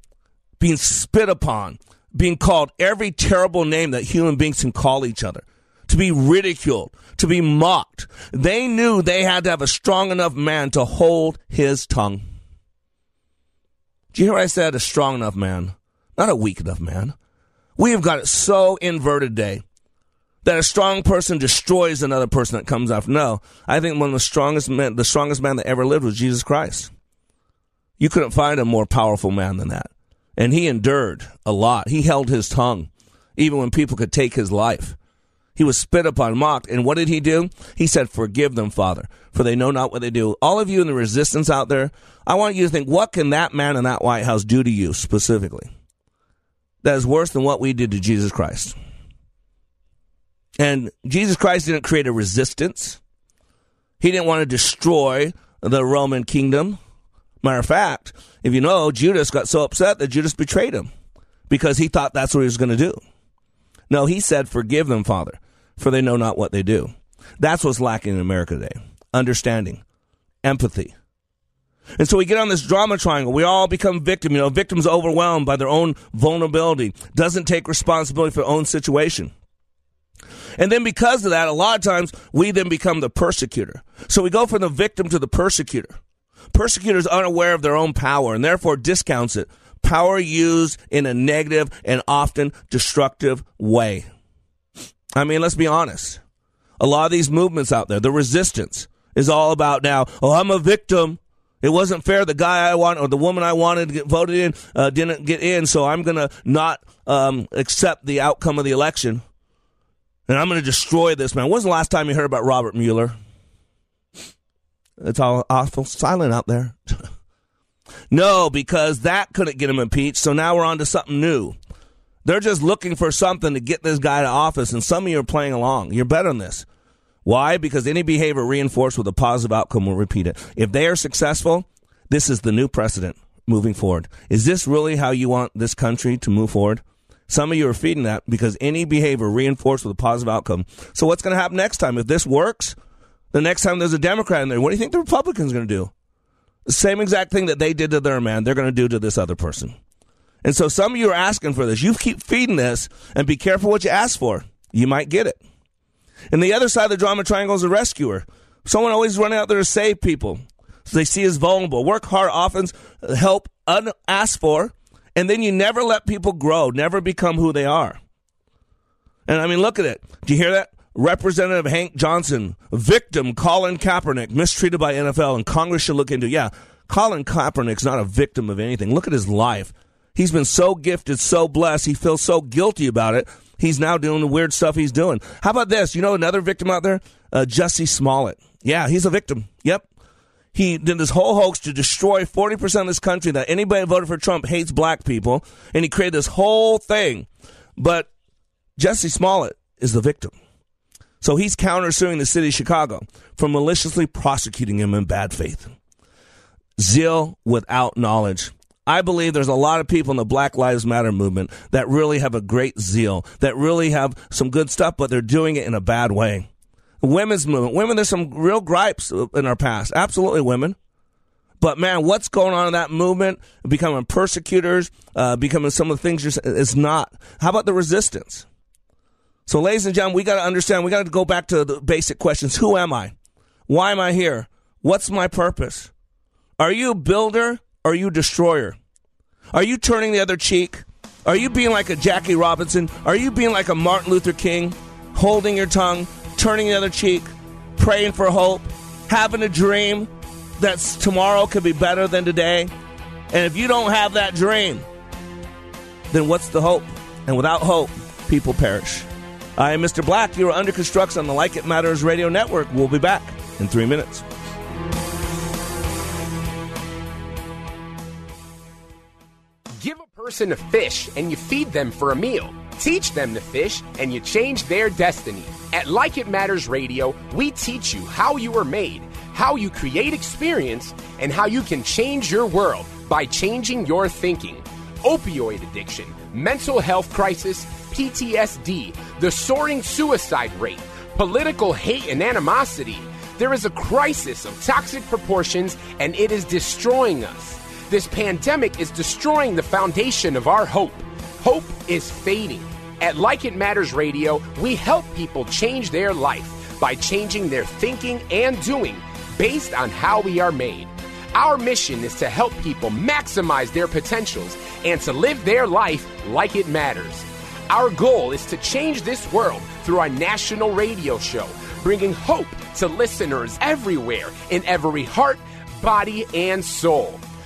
being spit upon, being called every terrible name that human beings can call each other, to be ridiculed, to be mocked. They knew they had to have a strong enough man to hold his tongue. Do you hear what I said? A strong enough man, not a weak enough man. We have got it so inverted today that a strong person destroys another person that comes after. No, I think one of the strongest men, the strongest man that ever lived was Jesus Christ. You couldn't find a more powerful man than that. And he endured a lot. He held his tongue, even when people could take his life. He was spit upon, mocked. And what did he do? He said, Forgive them, Father, for they know not what they do. All of you in the resistance out there, I want you to think, what can that man in that White House do to you specifically? That is worse than what we did to Jesus Christ. And Jesus Christ didn't create a resistance. He didn't want to destroy the Roman kingdom. Matter of fact, if you know, Judas got so upset that Judas betrayed him because he thought that's what he was going to do. No, he said, Forgive them, Father, for they know not what they do. That's what's lacking in America today understanding, empathy. And so we get on this drama triangle. We all become victim. You know, victims overwhelmed by their own vulnerability, doesn't take responsibility for their own situation. And then because of that, a lot of times we then become the persecutor. So we go from the victim to the persecutor. Persecutors unaware of their own power and therefore discounts it. Power used in a negative and often destructive way. I mean, let's be honest. A lot of these movements out there, the resistance is all about now, oh, I'm a victim. It wasn't fair. The guy I want or the woman I wanted to get voted in uh, didn't get in, so I'm going to not um, accept the outcome of the election and I'm going to destroy this man. When's the last time you heard about Robert Mueller? It's all awful silent out there. no, because that couldn't get him impeached. So now we're on to something new. They're just looking for something to get this guy to office, and some of you are playing along. You're better than this. Why? Because any behavior reinforced with a positive outcome will repeat it. If they are successful, this is the new precedent moving forward. Is this really how you want this country to move forward? Some of you are feeding that because any behavior reinforced with a positive outcome. So what's going to happen next time? If this works, the next time there's a Democrat in there, what do you think the Republicans are going to do? The same exact thing that they did to their man, they're going to do to this other person. And so some of you are asking for this. You keep feeding this and be careful what you ask for. You might get it. And the other side of the drama triangle is a rescuer. Someone always running out there to save people. So they see as vulnerable. Work hard, often help unasked for, and then you never let people grow, never become who they are. And I mean, look at it. Do you hear that? Representative Hank Johnson, victim Colin Kaepernick, mistreated by NFL, and Congress should look into. Yeah, Colin Kaepernick's not a victim of anything. Look at his life. He's been so gifted, so blessed. He feels so guilty about it. He's now doing the weird stuff he's doing. How about this? You know another victim out there? Uh, Smollett. Yeah, he's a victim. Yep. He did this whole hoax to destroy 40% of this country that anybody voted for Trump hates black people. And he created this whole thing. But Jussie Smollett is the victim. So he's countersuing the city of Chicago for maliciously prosecuting him in bad faith. Zeal without knowledge. I believe there's a lot of people in the Black Lives Matter movement that really have a great zeal, that really have some good stuff, but they're doing it in a bad way. women's movement, women, there's some real gripes in our past. Absolutely, women. But man, what's going on in that movement? Becoming persecutors, uh, becoming some of the things you're not. How about the resistance? So, ladies and gentlemen, we got to understand. We got to go back to the basic questions: Who am I? Why am I here? What's my purpose? Are you a builder? Are you destroyer? Are you turning the other cheek? Are you being like a Jackie Robinson? Are you being like a Martin Luther King, holding your tongue, turning the other cheek, praying for hope, having a dream, that tomorrow could be better than today. And if you don't have that dream, then what's the hope? And without hope, people perish. I am Mr. Black. You are under construction on the Like It Matters radio network. We'll be back in three minutes. Person a fish and you feed them for a meal. Teach them to fish and you change their destiny. At Like It Matters Radio, we teach you how you are made how you create experience, and how you can change your world by changing your thinking. Opioid addiction, mental health crisis, PTSD, the soaring suicide rate, political hate and animosity. There is a crisis of toxic proportions and it is destroying us. This pandemic is destroying the foundation of our hope. Hope is fading. At Like It Matters Radio, we help people change their life by changing their thinking and doing based on how we are made. Our mission is to help people maximize their potentials and to live their life like it matters. Our goal is to change this world through our national radio show, bringing hope to listeners everywhere in every heart, body, and soul.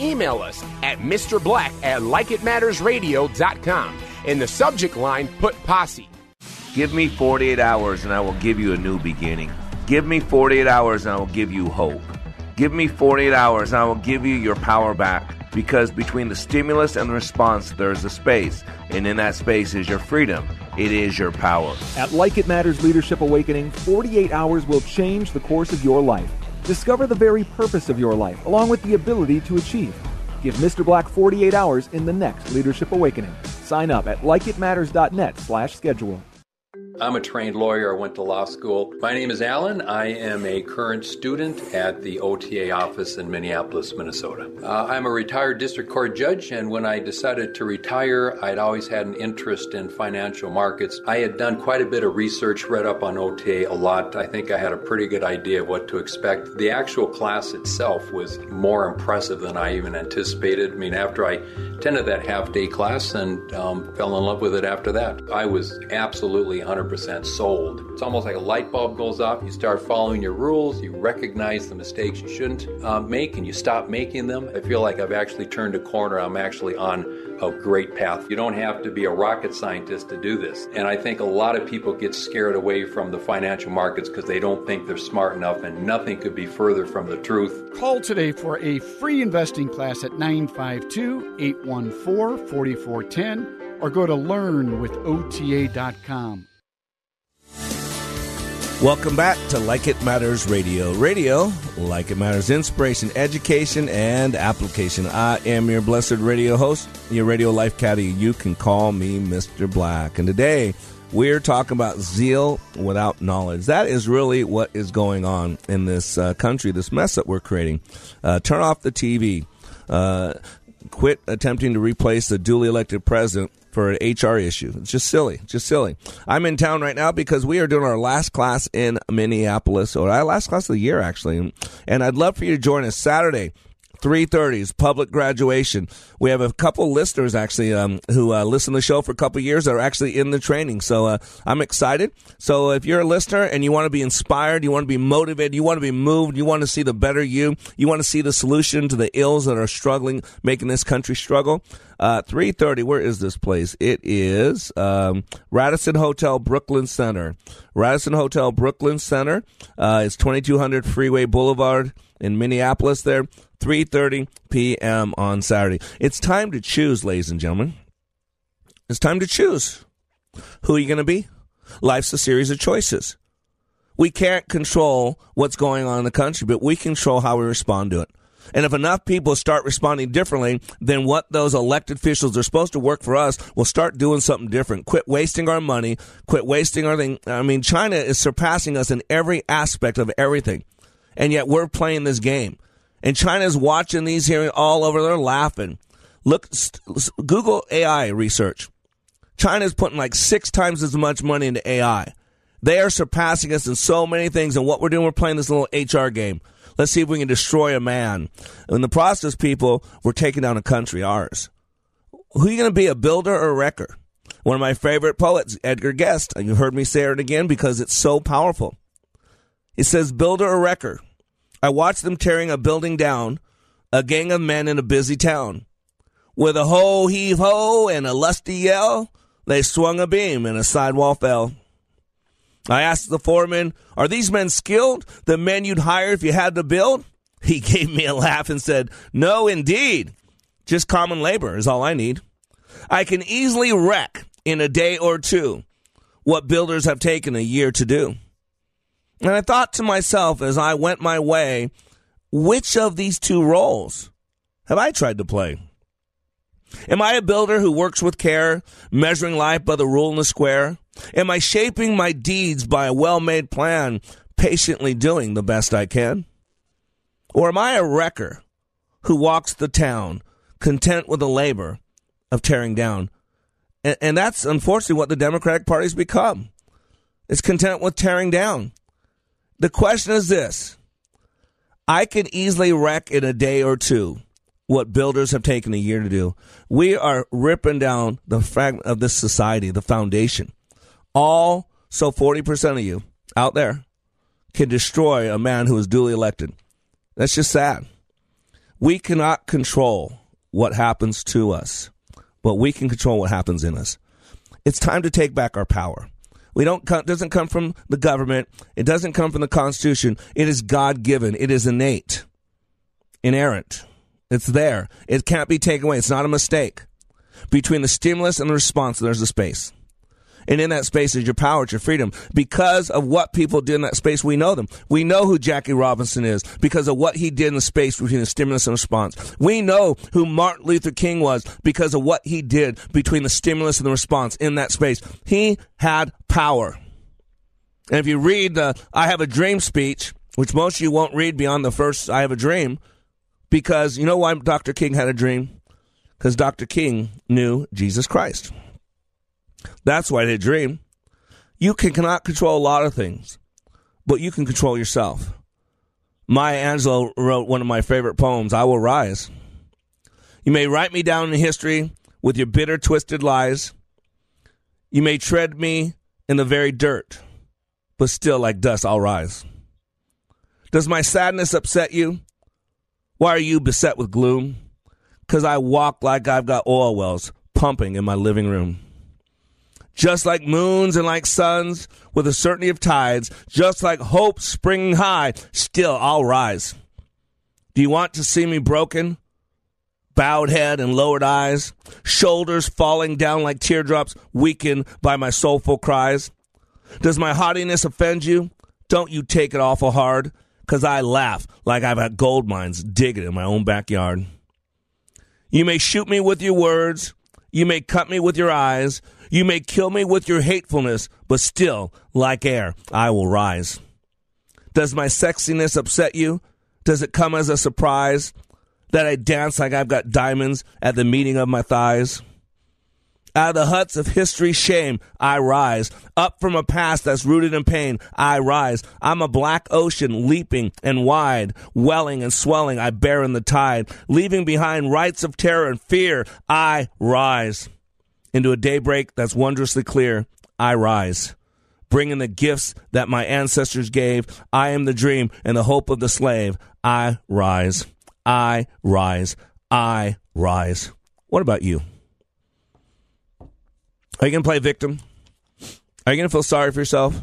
Email us at Mr. Black at likeitmattersradio.com. In the subject line, put posse. Give me 48 hours and I will give you a new beginning. Give me 48 hours and I will give you hope. Give me 48 hours and I will give you your power back. Because between the stimulus and the response, there is a space. And in that space is your freedom. It is your power. At Like It Matters Leadership Awakening, 48 hours will change the course of your life. Discover the very purpose of your life, along with the ability to achieve. Give Mr. Black 48 hours in the next Leadership Awakening. Sign up at likeitmatters.net slash schedule. I'm a trained lawyer. I went to law school. My name is Alan. I am a current student at the OTA office in Minneapolis, Minnesota. Uh, I'm a retired district court judge, and when I decided to retire, I'd always had an interest in financial markets. I had done quite a bit of research, read up on OTA a lot. I think I had a pretty good idea of what to expect. The actual class itself was more impressive than I even anticipated. I mean, after I attended that half day class and um, fell in love with it after that, I was absolutely 100 100% sold. It's almost like a light bulb goes off. You start following your rules, you recognize the mistakes you shouldn't uh, make, and you stop making them. I feel like I've actually turned a corner. I'm actually on a great path. You don't have to be a rocket scientist to do this. And I think a lot of people get scared away from the financial markets because they don't think they're smart enough, and nothing could be further from the truth. Call today for a free investing class at 952 814 4410 or go to learnwithota.com. Welcome back to Like It Matters Radio. Radio, like it matters, inspiration, education, and application. I am your blessed radio host, your radio life caddy. You can call me Mr. Black. And today, we're talking about zeal without knowledge. That is really what is going on in this uh, country, this mess that we're creating. Uh, turn off the TV. Uh, quit attempting to replace the duly elected president for an HR issue. It's just silly, just silly. I'm in town right now because we are doing our last class in Minneapolis, or our last class of the year, actually. And I'd love for you to join us Saturday, 3.30s, public graduation. We have a couple listeners actually um, who uh, listen to the show for a couple years that are actually in the training. So uh, I'm excited. So if you're a listener and you want to be inspired, you want to be motivated, you want to be moved, you want to see the better you, you want to see the solution to the ills that are struggling, making this country struggle, uh, 3.30, where is this place? It is um, Radisson Hotel, Brooklyn Center. Radisson Hotel, Brooklyn Center. Uh, it's 2200 Freeway Boulevard in Minneapolis there. 3.30 p.m. on Saturday. It's time to choose, ladies and gentlemen. It's time to choose. Who are you going to be? Life's a series of choices. We can't control what's going on in the country, but we control how we respond to it. And if enough people start responding differently, then what those elected officials are supposed to work for us will start doing something different. Quit wasting our money. Quit wasting our thing. I mean, China is surpassing us in every aspect of everything. And yet we're playing this game. And China's watching these hearings all over. They're laughing. Look, Google AI research. China's putting like six times as much money into AI. They are surpassing us in so many things. And what we're doing, we're playing this little HR game. Let's see if we can destroy a man. In the process, people, we're taking down a country, ours. Who are you going to be, a builder or a wrecker? One of my favorite poets, Edgar Guest. And you heard me say it again because it's so powerful. He says, builder or wrecker. I watched them tearing a building down, a gang of men in a busy town. With a ho heave ho and a lusty yell, they swung a beam and a sidewall fell. I asked the foreman, Are these men skilled? The men you'd hire if you had to build? He gave me a laugh and said, No, indeed. Just common labor is all I need. I can easily wreck in a day or two what builders have taken a year to do. And I thought to myself as I went my way, which of these two roles have I tried to play? Am I a builder who works with care, measuring life by the rule and the square? Am I shaping my deeds by a well made plan, patiently doing the best I can? Or am I a wrecker who walks the town, content with the labor of tearing down? And, and that's unfortunately what the Democratic Party's become. It's content with tearing down. The question is this I can easily wreck in a day or two what builders have taken a year to do. We are ripping down the fragment of this society, the foundation. All so 40% of you out there can destroy a man who is duly elected. That's just sad. We cannot control what happens to us, but we can control what happens in us. It's time to take back our power. We don't it doesn't come from the government. It doesn't come from the Constitution. It is God given. It is innate, inerrant. It's there. It can't be taken away. It's not a mistake. Between the stimulus and the response, there's a space. And in that space is your power, it's your freedom. Because of what people did in that space, we know them. We know who Jackie Robinson is because of what he did in the space between the stimulus and response. We know who Martin Luther King was because of what he did between the stimulus and the response in that space. He had power. And if you read the I Have a Dream speech, which most of you won't read beyond the first I Have a Dream, because you know why Dr. King had a dream? Because Dr. King knew Jesus Christ. That's why they dream. You can, cannot control a lot of things, but you can control yourself. Maya Angelou wrote one of my favorite poems, I Will Rise. You may write me down in history with your bitter, twisted lies. You may tread me in the very dirt, but still, like dust, I'll rise. Does my sadness upset you? Why are you beset with gloom? Because I walk like I've got oil wells pumping in my living room. Just like moons and like suns, with the certainty of tides, just like hope springing high, still I'll rise. Do you want to see me broken? Bowed head and lowered eyes, shoulders falling down like teardrops, weakened by my soulful cries? Does my haughtiness offend you? Don't you take it awful hard because I laugh like I've had gold mines digging in my own backyard. You may shoot me with your words. You may cut me with your eyes. You may kill me with your hatefulness, but still, like air, I will rise. Does my sexiness upset you? Does it come as a surprise that I dance like I've got diamonds at the meeting of my thighs? Out of the huts of history's shame, I rise. Up from a past that's rooted in pain, I rise. I'm a black ocean, leaping and wide, welling and swelling, I bear in the tide. Leaving behind rites of terror and fear, I rise. Into a daybreak that's wondrously clear, I rise. Bringing the gifts that my ancestors gave, I am the dream and the hope of the slave. I rise. I rise. I rise. What about you? Are you going to play victim? Are you going to feel sorry for yourself?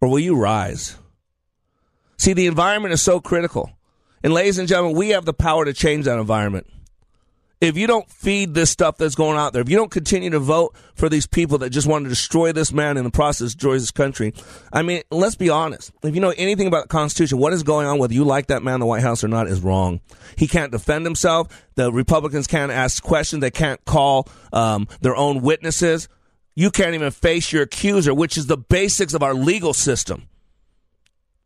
Or will you rise? See, the environment is so critical. And, ladies and gentlemen, we have the power to change that environment. If you don't feed this stuff that's going out there, if you don't continue to vote for these people that just want to destroy this man in the process, destroy this country, I mean, let's be honest. If you know anything about the Constitution, what is going on, whether you like that man in the White House or not, is wrong. He can't defend himself. The Republicans can't ask questions. They can't call um, their own witnesses. You can't even face your accuser, which is the basics of our legal system.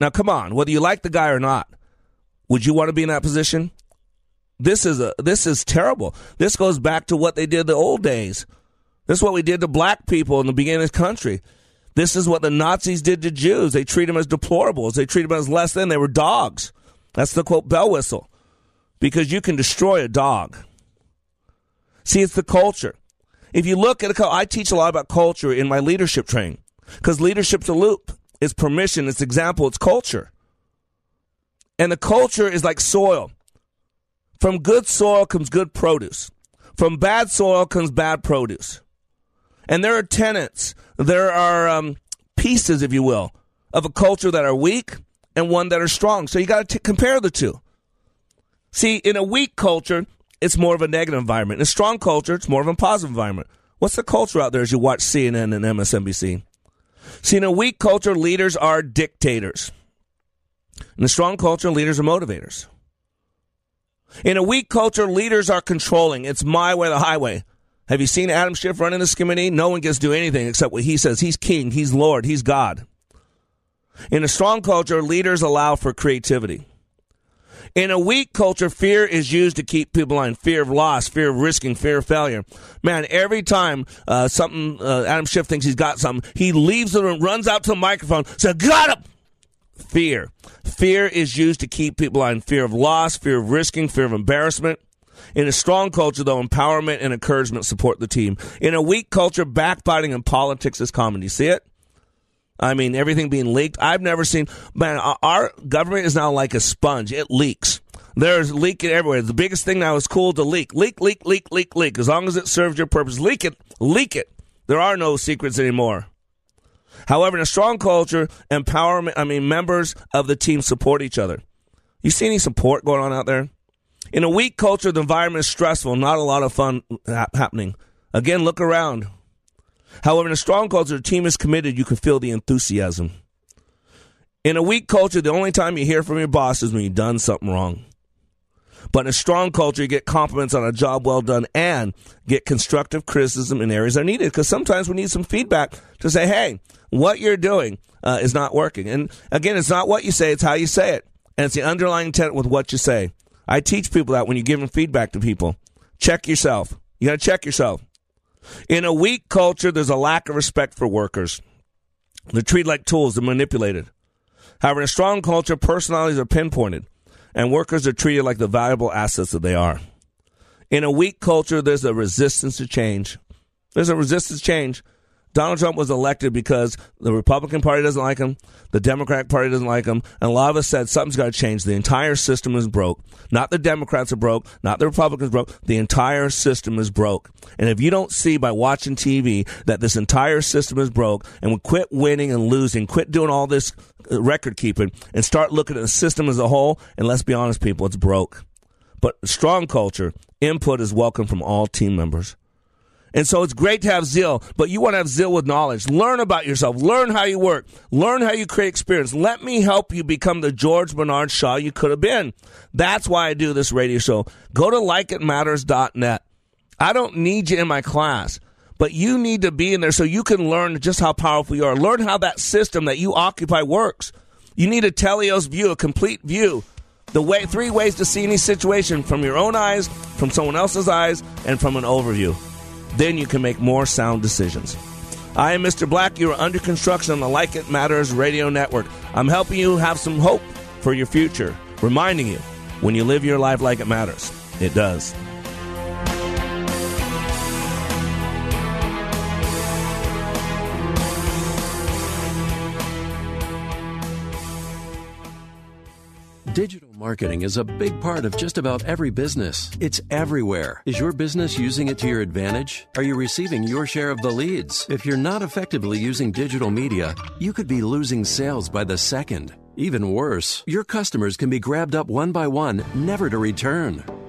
Now, come on, whether you like the guy or not, would you want to be in that position? This is a this is terrible. This goes back to what they did the old days. This is what we did to black people in the beginning of the country. This is what the Nazis did to Jews. They treat them as deplorables. They treat them as less than. They were dogs. That's the quote bell whistle. Because you can destroy a dog. See, it's the culture. If you look at a, I teach a lot about culture in my leadership training because leadership's a loop. It's permission, it's example, it's culture. And the culture is like soil. From good soil comes good produce. From bad soil comes bad produce. And there are tenants, there are um, pieces, if you will, of a culture that are weak and one that are strong. So you got to compare the two. See, in a weak culture, it's more of a negative environment. In a strong culture, it's more of a positive environment. What's the culture out there as you watch CNN and MSNBC? See, in a weak culture, leaders are dictators. In a strong culture, leaders are motivators. In a weak culture, leaders are controlling. It's my way, the highway. Have you seen Adam Schiff running the committee? No one gets to do anything except what he says. He's king, he's Lord, he's God. In a strong culture, leaders allow for creativity. In a weak culture, fear is used to keep people in fear of loss, fear of risking, fear of failure. Man, every time uh, something uh, Adam Schiff thinks he's got something, he leaves the room, runs out to the microphone, says, "Got him." Fear. Fear is used to keep people on fear of loss, fear of risking, fear of embarrassment. In a strong culture, though, empowerment and encouragement support the team. In a weak culture, backbiting and politics is common. You see it? I mean, everything being leaked. I've never seen, man, our government is now like a sponge. It leaks. There's leaking everywhere. The biggest thing now is cool to leak. Leak, leak, leak, leak, leak. As long as it serves your purpose, leak it, leak it. There are no secrets anymore. However, in a strong culture, empowerment, I mean, members of the team support each other. You see any support going on out there? In a weak culture, the environment is stressful, not a lot of fun ha- happening. Again, look around. However, in a strong culture, the team is committed. You can feel the enthusiasm. In a weak culture, the only time you hear from your boss is when you've done something wrong. But in a strong culture, you get compliments on a job well done and get constructive criticism in areas that are needed. Because sometimes we need some feedback to say, hey, what you're doing uh, is not working. And again, it's not what you say, it's how you say it. And it's the underlying intent with what you say. I teach people that when you're giving feedback to people, check yourself. You got to check yourself. In a weak culture, there's a lack of respect for workers. They're treated like tools, they're manipulated. However, in a strong culture, personalities are pinpointed, and workers are treated like the valuable assets that they are. In a weak culture, there's a resistance to change. There's a resistance to change. Donald Trump was elected because the Republican Party doesn't like him, the Democratic Party doesn't like him, and a lot of us said something's got to change. The entire system is broke. Not the Democrats are broke, not the Republicans broke. The entire system is broke. And if you don't see by watching TV that this entire system is broke, and we quit winning and losing, quit doing all this uh, record keeping, and start looking at the system as a whole, and let's be honest, people, it's broke. But strong culture, input is welcome from all team members. And so it's great to have zeal, but you want to have zeal with knowledge. Learn about yourself. Learn how you work. Learn how you create experience. Let me help you become the George Bernard Shaw you could have been. That's why I do this radio show. Go to likeitmatters.net. I don't need you in my class, but you need to be in there so you can learn just how powerful you are. Learn how that system that you occupy works. You need a teleos view, a complete view. The way, three ways to see any situation from your own eyes, from someone else's eyes, and from an overview. Then you can make more sound decisions. I am Mr. Black. You are under construction on the Like It Matters radio network. I'm helping you have some hope for your future, reminding you when you live your life like it matters, it does. Digital marketing is a big part of just about every business. It's everywhere. Is your business using it to your advantage? Are you receiving your share of the leads? If you're not effectively using digital media, you could be losing sales by the second. Even worse, your customers can be grabbed up one by one, never to return.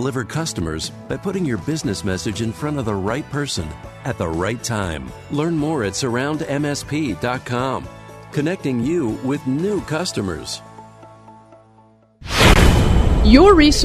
deliver customers by putting your business message in front of the right person at the right time. Learn more at surroundmsp.com, connecting you with new customers. Your resource